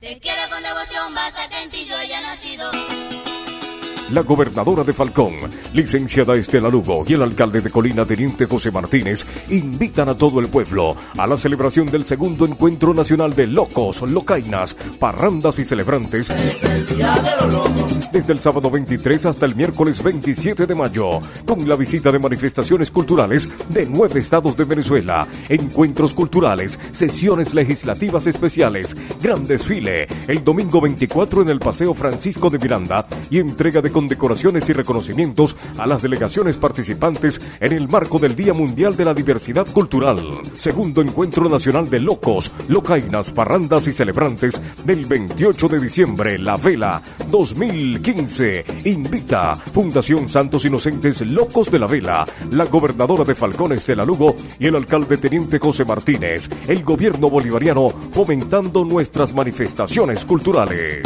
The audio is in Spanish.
Te quiero con devoción, basta que en ti yo haya nacido. La gobernadora de Falcón, licenciada Estela Lugo y el alcalde de Colina, Teniente José Martínez, invitan a todo el pueblo a la celebración del segundo encuentro nacional de locos, locainas, parrandas y celebrantes. Desde el sábado 23 hasta el miércoles 27 de mayo, con la visita de manifestaciones culturales de nueve estados de Venezuela, encuentros culturales, sesiones legislativas especiales, gran desfile, el domingo 24 en el Paseo Francisco de Miranda y entrega de condecoraciones y reconocimientos a las delegaciones participantes en el marco del Día Mundial de la Diversidad Cultural. Segundo Encuentro Nacional de Locos, Locainas, Parrandas y Celebrantes del 28 de diciembre, La Vela 2015. Invita Fundación Santos Inocentes Locos de la Vela, la gobernadora de Falcones de la Lugo y el alcalde Teniente José Martínez. El gobierno bolivariano fomentando nuestras manifestaciones culturales.